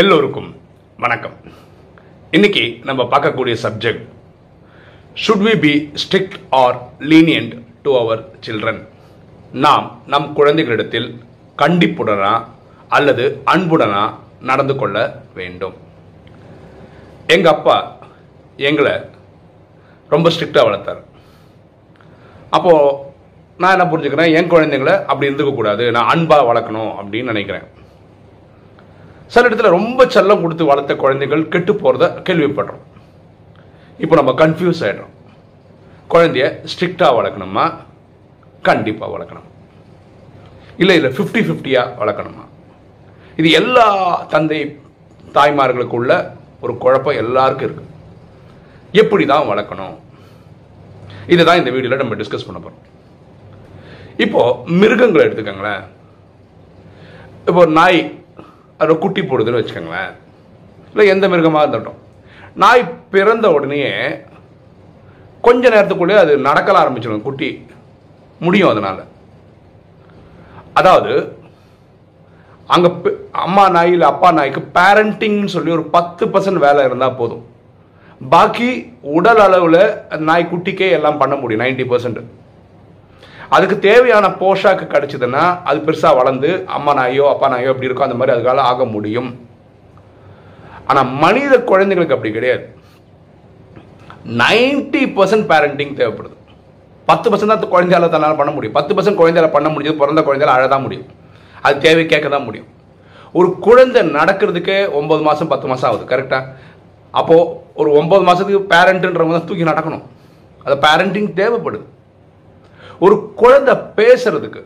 எல்லோருக்கும் வணக்கம். இன்னைக்கு நம்ம பார்க்கக்கூடிய subject should we be strict or lenient to our children நாம் நம் குழந்தைகளிடத்தில் கண்டிப்புடனா அல்லது அன்புடனா நடந்து கொள்ள வேண்டும். எங்கள் அப்பா எங்களை ரொம்ப ஸ்ட்ரிக்டாக வளர்த்தார். அப்போது நான் என்ன புரிஞ்சுக்கிறேன் என் குழந்தைங்கள அப்படி இருந்துக்கக்கூடாது நான் அன்பாக வளர்க்கணும் அப்படின்னு நினைக்கிறேன். சில இடத்துல ரொம்ப செல்லம் கொடுத்து வளர்த்த குழந்தைகள் கெட்டு போகிறத கேள்விப்படுறோம். இப்போ நம்ம கன்ஃபியூஸ் ஆகிடுறோம் குழந்தைய ஸ்ட்ரிக்டாக வளர்க்கணுமா? கண்டிப்பாக வளர்க்கணும். இல்லை இல்லை ஃபிஃப்டி ஃபிஃப்டியாக வளர்க்கணுமா? இது எல்லா தந்தை தாய்மார்களுக்குள்ள ஒரு குழப்பம் எல்லாருக்கும் இருக்குது எப்படி தான் வளர்க்கணும்? இதை தான் இந்த வீடியோவில் நம்ம டிஸ்கஸ் பண்ண போகிறோம் இப்போது மிருகங்களை எடுத்துக்கோங்களேன். இப்போ நாய் அது குட்டி போடுதுன்னு வச்சுக்கோங்களேன். இல்லை எந்த மிருகமாக இருந்தட்டும். நாய் பிறந்த உடனேயே கொஞ்ச நேரத்துக்குள்ளே அது நடக்கல ஆரம்பிச்சிடும். குட்டி முடியும் அதனால். அதாவது அங்கே அம்மா நாய் இல்லை அப்பா நாய்க்கு பேரண்டிங்னு சொல்லி ஒரு பத்து பர்சன்ட் வேலை இருந்தால் போதும். பாக்கி உடல் அளவில் நாய் குட்டிக்கே எல்லாம் பண்ண முடியும் நைன்டி பர்சன்ட் அதுக்கு தேவையான போஷாக்கு கிடைச்சதுன்னா அது பெருசாக வளர்ந்து அம்மா நாயோ அப்பா நாயோ அப்படி இருக்கோ அந்த மாதிரி அதுக்கால ஆக முடியும். ஆனால் மனித குழந்தைங்களுக்கு அப்படி கிடையாது. நைன்டி பர்சன்ட் பேரண்டிங் தேவைப்படுது. பத்து பர்சன்ட் தான் குழந்தையால தன்னால் பண்ண முடியும். பத்து பர்சன்ட் குழந்தையால பண்ண முடிஞ்சது பிறந்த குழந்தையால அழதான் முடியும். அது தேவை கேட்க தான் முடியும். ஒரு குழந்தை நடக்கிறதுக்கே ஒன்பது மாதம் பத்து மாதம் ஆகுது கரெக்டாக அப்போது ஒரு ஒன்பது மாதத்துக்கு பேரண்ட்டுன்றவங்க தான் தூக்கி நடக்கணும். அது பேரண்டிங் தேவைப்படுது. ஒரு குழந்தை பேசுறதுக்கு.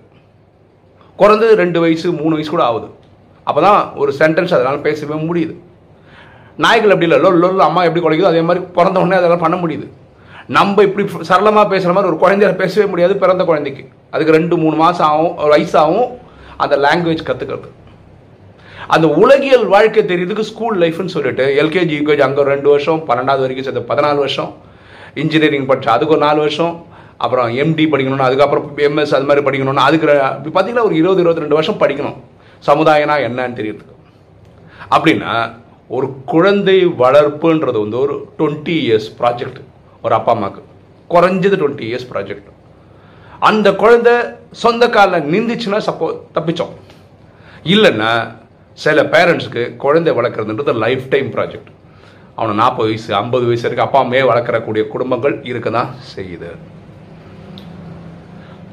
குறைந்தது ரெண்டு வயசு மூணு வயசு கூட ஆகுது. அப்போ தான் ஒரு சென்டென்ஸ் அதனால் பேசவே முடியுது. நாய்கள் எப்படி இல்லை? லொல் லொல் அம்மா எப்படி குறைக்குதோ அதே மாதிரி பிறந்த உடனே அதெல்லாம் பண்ண முடியுது. நம்ம இப்படி சரளமாக பேசுகிற மாதிரி ஒரு குழந்தையால பேசவே முடியாது பிறந்த குழந்தைக்கு. அதுக்கு ரெண்டு மூணு மாதம் ஆகும் ஒரு வயசாகும் அந்த லாங்குவேஜ் கற்றுக்கிறது அந்த உலகியல் வாழ்க்கை தெரியுதுக்கு ஸ்கூல் லைஃப்னு சொல்லிட்டு எல்கேஜி யூகேஜி அங்கே ரெண்டு வருஷம் பன்னெண்டாவது வரைக்கும் சேர்த்து பதினாலு வருஷம். இன்ஜினியரிங் படித்த அதுக்கு ஒரு நாலு வருஷம். அப்புறம் எம்டி படிக்கணும்னு அதுக்கப்புறம் எம்எஸ் அது மாதிரி படிக்கணும்னு அதுக்கு பார்த்தீங்கன்னா ஒரு இருபது இருபத்தி ரெண்டு வருஷம் படிக்கணும். சமுதாயம்னா என்னன்னு தெரியறதுக்கு. அப்படின்னா ஒரு குழந்தை வளர்ப்புன்றது வந்து ஒரு டுவெண்ட்டி இயர்ஸ் ப்ராஜெக்ட் ஒரு அப்பா அம்மாவுக்கு குறைஞ்சது டுவெண்ட்டி இயர்ஸ் ப்ராஜெக்ட் அந்த குழந்தை சொந்த காலில் நிந்துச்சுன்னா சப்போ தப்பிச்சோம். இல்லைன்னா சில பேரண்ட்ஸுக்கு குழந்தை வளர்க்குறதுன்றது லைஃப் டைம் ப்ராஜெக்ட் அவனை நாற்பது வயசு ஐம்பது வயசு வரைக்கும் அப்பா அம்மையே வளர்க்குறக்கூடிய குடும்பங்கள் இருக்க தான் செய்யுது.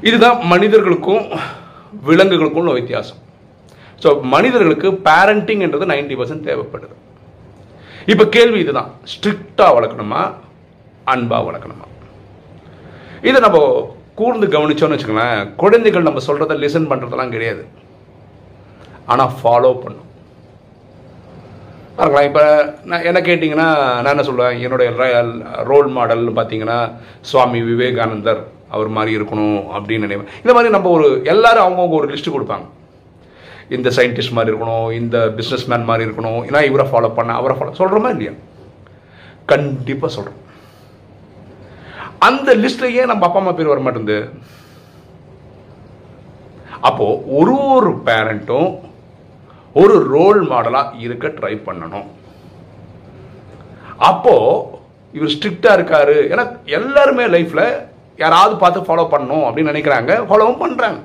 இதுதான் மனிதர்களுக்கும் விலங்குகளுக்கும் உள்ள வித்தியாசம். ஸோ மனிதர்களுக்கு பேரண்டிங்ன்றது நைன்டி பர்சன்ட் தேவைப்படுது. இப்போ கேள்வி இதுதான். ஸ்ட்ரிக்டாக வளர்க்கணுமா? அன்பாக வளர்க்கணுமா? இதை நம்ம கூர்ந்து கவனிச்சோன்னு வச்சுக்கோங்களேன் குழந்தைகள் நம்ம சொல்கிறத லிசன் பண்ணுறதெல்லாம் கிடையாது. ஆனால் ஃபாலோ பண்ணும். பார்க்கலாம் இப்போ நான் என்ன கேட்டிங்கன்னா நான் என்ன சொல்லுவேன்? என்னுடைய ரோல் மாடல்னு பார்த்தீங்கன்னா சுவாமி விவேகானந்தர். அவர் மாதிரி இருக்கணும் அப்படின்னு நினைப்பேன் இந்த மாதிரி நம்ம ஒரு எல்லாரும் அவங்கவுங்க ஒரு லிஸ்ட்டு கொடுப்பாங்க. இந்த சயின்டிஸ்ட் மாதிரி இருக்கணும் இந்த பிஸ்னஸ் மேன் மாதிரி இருக்கணும் ஏன்னா இவரை ஃபாலோ பண்ண அவரை ஃபாலோ சொல்கிறோமா இல்லையா? கண்டிப்பாக சொல்கிறோம் அந்த லிஸ்ட்லேயே நம்ம அப்பா அம்மா பேர் வர மாட்டேங்குது அப்போது ஒரு ஒரு பேரண்ட்டும் ஒரு ரோல் மாடலாக இருக்க ட்ரை பண்ணணும். அப்போது இவர் ஸ்ட்ரிக்டாக இருக்காரு. ஏன்னா எல்லாருமே லைஃப்பில் யாராவது பார்த்து ஃபாலோ பண்ணணும் அப்படின்னு நினைக்கிறாங்க ஃபாலோவும் பண்ணுறாங்க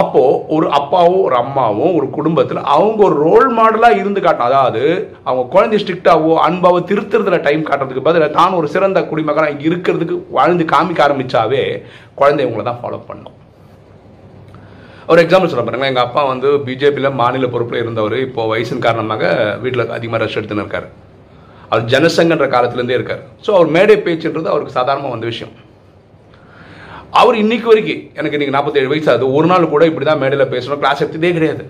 அப்போது ஒரு அப்பாவும் ஒரு அம்மாவும் ஒரு குடும்பத்தில் அவங்க ஒரு ரோல் மாடலாக இருந்து காட்டணும். அதாவது அவங்க குழந்தை ஸ்ட்ரிக்டாகவோ அன்பாவோ திருத்துறதுல டைம் காட்டுறதுக்கு பதிலாக தான் ஒரு சிறந்த குடிமகனாக இருக்கிறதுக்கு வாழ்ந்து காமிக்க ஆரம்பித்தாவே குழந்தை இவங்களை தான் ஃபாலோ பண்ணும். ஒரு எக்ஸாம்பிள் சொல்ல பாருங்க எங்கள் அப்பா வந்து பிஜேபியில் மாநில பொறுப்பில் இருந்தவர். இப்போ வயசின் காரணமாக வீட்டில் அதிகமாக ரெஸ்ட் எடுத்துன்னு இருக்கார். அவர் ஜனசங்கன்ற காலத்துலேருந்தே இருக்கார். ஸோ அவர் மேடை பேச்சுன்றது அவருக்கு சாதாரணமாக வந்த விஷயம். அவர் இன்னைக்கு வரைக்கும் எனக்கு இன்னைக்கு நாற்பத்தேழு வயசு ஆகுது. ஒரு நாள் கூட இப்படி தான் மேடையில் பேசணும். கிளாஸ் எடுத்ததே கிடையாது.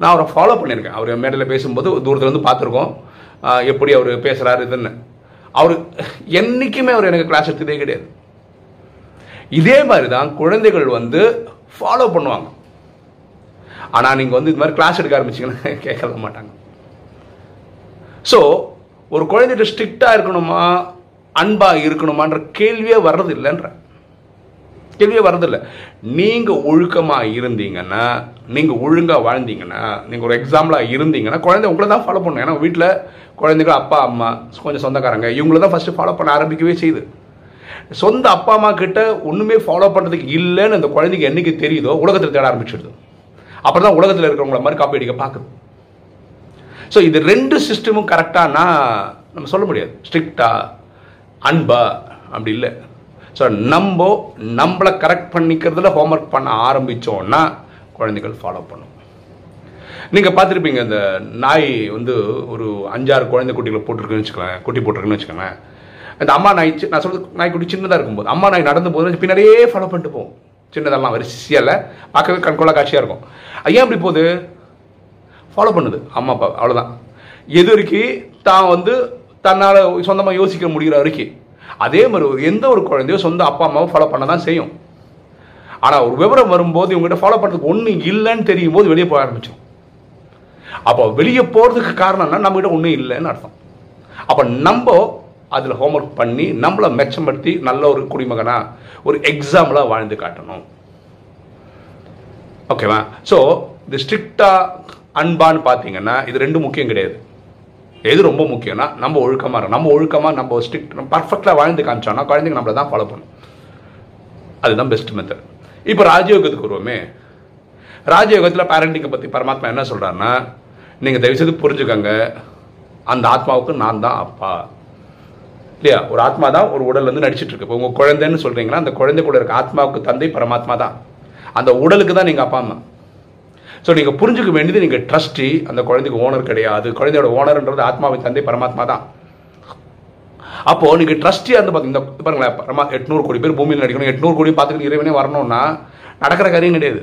நான் அவரை ஃபாலோ பண்ணியிருக்கேன். அவர் மேடையில் பேசும்போது தூரத்துலேருந்து பார்த்துருக்கோம். எப்படி அவர் பேசுகிறாரு இதுன்னு. அவர் என்றைக்குமே அவர் எனக்கு கிளாஸ் எடுத்ததே கிடையாது. இதே மாதிரி தான் குழந்தைகள் வந்து ஃபாலோ பண்ணுவாங்க. ஆனால் நீங்கள் வந்து இது மாதிரி கிளாஸ் எடுக்க ஆரம்பிச்சிங்கன்னா கேட்க மாட்டாங்க. ஸோ ஒரு குழந்தைகிட்ட ஸ்ட்ரிக்டாக இருக்கணுமா? அன்பாக இருக்கணுமான்ற கேள்வியே வர்றது இல்லைன்ற கேள்வியே வரதில்லை நீங்கள் ஒழுக்கமாக இருந்தீங்கன்னா நீங்கள் ஒழுங்காக வாழ்ந்தீங்கன்னா நீங்கள் ஒரு எக்ஸாம்பிளாக இருந்தீங்கன்னா குழந்தை உங்களை தான் ஃபாலோ பண்ணும். ஏன்னா வீட்டில் குழந்தைகள் அப்பா அம்மா கொஞ்சம் சொந்தக்காரங்க இவங்கள தான் ஃபஸ்ட்டு ஃபாலோ பண்ண ஆரம்பிக்கவே செய்யுது. சொந்த அப்பா அம்மா கிட்ட ஒன்றுமே ஃபாலோ பண்ணுறதுக்கு இல்லைன்னு அந்த குழந்தைக்கு என்னைக்கு தெரியுதோ உலகத்தில் தேட ஆரம்பிச்சிடுது. அப்புறம் தான் உலகத்தில் இருக்கிறவங்கள மாதிரி காப்பி அடிக்க பார்க்குது. ஸோ இது ரெண்டு சிஸ்டமும் கரெக்டானா நம்ம சொல்ல முடியாது. ஸ்ட்ரிக்டா அன்பா அப்படி இல்லை. ஸோ நம்ம நம்மளை கரெக்ட் பண்ணிக்கிறதுல ஹோம்ஒர்க் பண்ண ஆரம்பித்தோன்னா குழந்தைகள் ஃபாலோ பண்ணும். நீங்கள் பார்த்துருப்பீங்க இந்த நாய் வந்து ஒரு அஞ்சாறு குழந்தை குட்டிகளை போட்டிருக்குன்னு வச்சுக்கலாம் குட்டி போட்டிருக்குன்னு வச்சுக்கோங்களேன். இந்த அம்மா நாய் நான் சொல்றது நாய்க்குட்டி சின்னதாக இருக்கும்போது அம்மா நாய் நடந்து போது பின்னாடியே ஃபாலோ பண்ணிட்டு போகும். சின்னதெல்லாம் வரிசையாக பார்க்கவே கண்கொள்ளா காட்சியாக இருக்கும். ஏன் அப்படி போகுது? ஃபாலோ பண்ணுது. அம்மா அப்பா அவ்வளோதான் எது வரைக்கும் தான் வந்து தன்னால் சொந்தமாக யோசிக்க முடிகிற வரைக்கும் அதே மாதிரி எந்த ஒரு குழந்தையோ சொந்த அப்பா அம்மாவும் ஃபாலோ பண்ண தான் செய்யும். ஆனால் ஒரு விவரம் வரும்போது இவங்ககிட்ட ஃபாலோ பண்ணுறதுக்கு ஒன்றும் இல்லைன்னு தெரியும் போது வெளியே போக ஆரம்பிச்சோம் அப்போ வெளியே போகிறதுக்கு காரணம்னா நம்மகிட்ட ஒன்றும் இல்லைன்னு அர்த்தம். அப்போ நம்ம அதில் ஹோம்ஒர்க் பண்ணி நம்மளை மெச்சப்படுத்தி நல்ல ஒரு குடிமகனாக ஒரு எக்ஸாம்பிளாக வாழ்ந்து காட்டணும். ஓகேவா ஸோ இது ஸ்ட்ரிக்டாக அன்பான்னு பார்த்தீங்கன்னா இது ரெண்டு முக்கியம் கிடையாது. எது ரொம்ப முக்கியம்னா நம்ம ஒழுக்கமாக இருக்கும் நம்ம ஒழுக்கமாக நம்ம ஸ்ட்ரிக்ட் பர்ஃபெக்டாக வாழ்ந்து காமிச்சோம்னா குழந்தைங்க நம்மளை தான் ஃபாலோ பண்ணும். அதுதான் பெஸ்ட் மெத்தட் இப்போ ராஜயோகத்துக்கு வருவோமே. ராஜயோகத்தில் பேரண்டிங்கை பற்றி பரமாத்மா என்ன சொல்கிறாருன்னா நீங்கள் தயவுசெய்து புரிஞ்சுக்கோங்க. அந்த ஆத்மாவுக்கு நான் தான் அப்பா. இல்லையா? ஒரு ஆத்மா தான் ஒரு உடல்லேருந்து நடிச்சிட்டு இருக்கு. இப்போ உங்கள் குழந்தைன்னு சொல்கிறீங்கன்னா அந்த குழந்தை கூட இருக்க ஆத்மாவுக்கு தந்தை பரமாத்மா தான். அந்த உடலுக்கு தான் நீங்கள் அப்பா அம்மா. ஸோ நீங்கள் புரிஞ்சுக்க வேண்டியது நீங்கள் ட்ரஸ்டி அந்த குழந்தைக்கு ஓனர் கிடையாது. குழந்தையோட ஓனர்ன்றது ஆத்மாவின் தந்தை பரமாத்மா தான். அப்போ நீங்கள் ட்ரஸ்ட்டியாக இருந்து பாத்தீங்க இந்த பாருங்களேன் பரமா எட்நூறு கோடி பேர் பூமியில் நடிக்கணும் எட்நூறு கோடி பார்த்துக்கிட்டு இறைவனே வரணும்னா நடக்கிற காரியம் கிடையாது.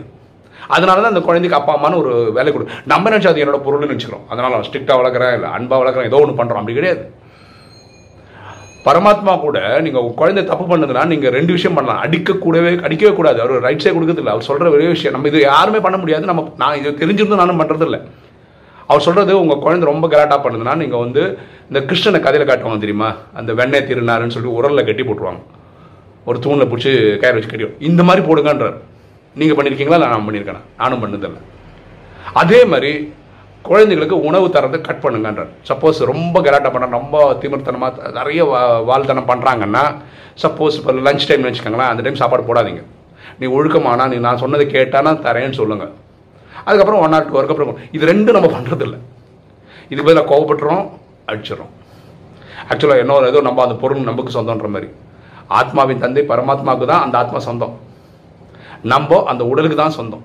அதனால தான் அந்த குழந்தைக்கு அப்பா அம்மான்னு ஒரு வேலை கொடு. நம்ம நினைச்சா அது என்னோட பொருள்னு நினச்சிக்கிறோம். அதனால் ஸ்ட்ரிக்டாக வளர்க்குறேன் இல்லை அன்பாக வளர்க்குறேன் ஏதோ ஒன்று பண்ணுறோம் அப்படி கிடையாது. பரமாத்மா கூட நீங்க உங்க குழந்தை தப்பு பண்ணுதுன்னா நீங்க ரெண்டு விஷயம் பண்ணலாம். அடிக்க கூடவே அடிக்கவே கூடாது. அவர் ரைட் சைடு கொடுக்கறது இல்லை அவர் சொல்ற ஒரே விஷயம். நம்ம இது யாருமே பண்ண முடியாது. நம்ம நான் இது தெரிஞ்சிருந்தும் நானும் பண்றது இல்லை அவர் சொல்றது உங்க குழந்தை ரொம்ப கலாட்டா பண்ணுதுன்னா நீங்க வந்து இந்த கிருஷ்ணனை கதையில காட்டுவாங்க தெரியுமா? அந்த வெண்ணெய் திருநாருன்னு சொல்லி உரல்ல கட்டி போட்டுருவாங்க. ஒரு தூணில் பிடிச்சி கயிறு வச்சு கட்டி இந்த மாதிரி போடுங்கன்றார். நீங்க பண்ணிருக்கீங்களா? நான் பண்ணியிருக்கேன் நானும் பண்ணதில்லை. அதே மாதிரி குழந்தைகளுக்கு உணவு தரத்தை கட் பண்ணுங்கன்றார். சப்போஸ் ரொம்ப கலாட்டா பண்ண ரொம்ப திமிர்த்தனமாக நிறைய வா- பண்ணுறாங்கன்னா சப்போஸ் இப்போ லஞ்ச் டைம் வச்சுக்கோங்களேன் அந்த டைம் சாப்பாடு போடாதீங்க. நீ ஒழுக்கமானா நீ நான் சொன்னதை கேட்டானா தரேன்னு சொல்லுங்க. அதுக்கப்புறம் ஒன் ஆர் டூ அதுக்கப்புறம் அப்புறம் இது ரெண்டும் நம்ம பண்ணுறதில்ல இது பதிலாக கோவப்பட்டுறோம் அடிச்சிடறோம். ஆக்சுவலாக என்ன ஏதோ நம்ம அந்த பொருள் நமக்கு சொந்தன்ற மாதிரி. ஆத்மாவின் தந்தை பரமாத்மாவுக்கு தான் அந்த ஆத்மா சொந்தம். நம்ம அந்த உடலுக்கு தான் சொந்தம்.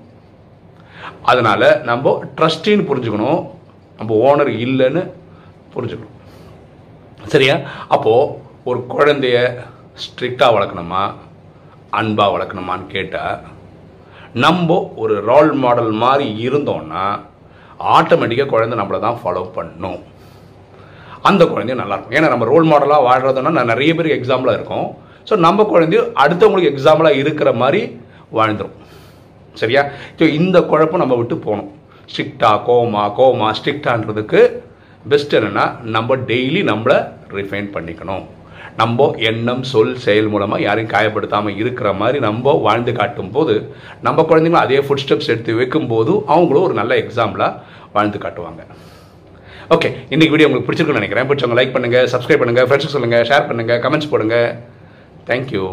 அதனால் நம்ம ட்ரஸ்டின்னு புரிஞ்சுக்கணும். நம்ம ஓனர் இல்லைன்னு புரிஞ்சுக்கணும். சரியா? அப்போது ஒரு குழந்தைய ஸ்ட்ரிக்டாக வளர்க்கணுமா? அன்பாக வளர்க்கணுமான்னு கேட்டால் நம்ம ஒரு ரோல் மாடல் மாதிரி இருந்தோம்னா ஆட்டோமேட்டிக்காக குழந்தை நம்மளை தான் ஃபாலோ பண்ணும். அந்த குழந்தையும் நல்லாயிருக்கும் ஏன்னா நம்ம ரோல் மாடலாக வாழ்றதுன்னா நான் நிறைய பேருக்கு எக்ஸாம்பிளாக இருக்கும். ஸோ நம்ம குழந்தையும் அடுத்தவங்களுக்கு எக்ஸாம்பிளாக இருக்கிற மாதிரி வாழ்ந்துடும் சரியா? ஸோ இந்த குழப்பம் நம்ம விட்டு போகணும். ஸ்ட்ரிக்டா கோமா கோமா ஸ்ட்ரிக்டான்றதுக்கு பெஸ்ட் என்னென்னா நம்ம டெய்லி நம்மளை ரிஃபைன் பண்ணிக்கணும். நம்ம எண்ணம் சொல் செயல் மூலமாக யாரையும் காயப்படுத்தாமல் இருக்கிற மாதிரி நம்ம வாழ்ந்து காட்டும் போது நம்ம குழந்தைங்களும் அதே ஃபுட் ஸ்டெப்ஸ் எடுத்து வைக்கும் போது அவங்களும் ஒரு நல்ல எக்ஸாம்பிளாக வாழ்ந்து காட்டுவாங்க. ஓகே இன்னைக்கு வீடியோ உங்களுக்கு பிடிச்சிருக்குன்னு நினைக்கிறேன். பிடிச்சவங்க லைக் பண்ணுங்கள் சப்ஸ்கிரைப் பண்ணுங்கள் ஃப்ரெண்ட்ஸுக்கு சொல்லுங்கள் ஷேர் பண்ணுங்கள் கமெண்ட்ஸ் போடுங்க. தேங்க்யூ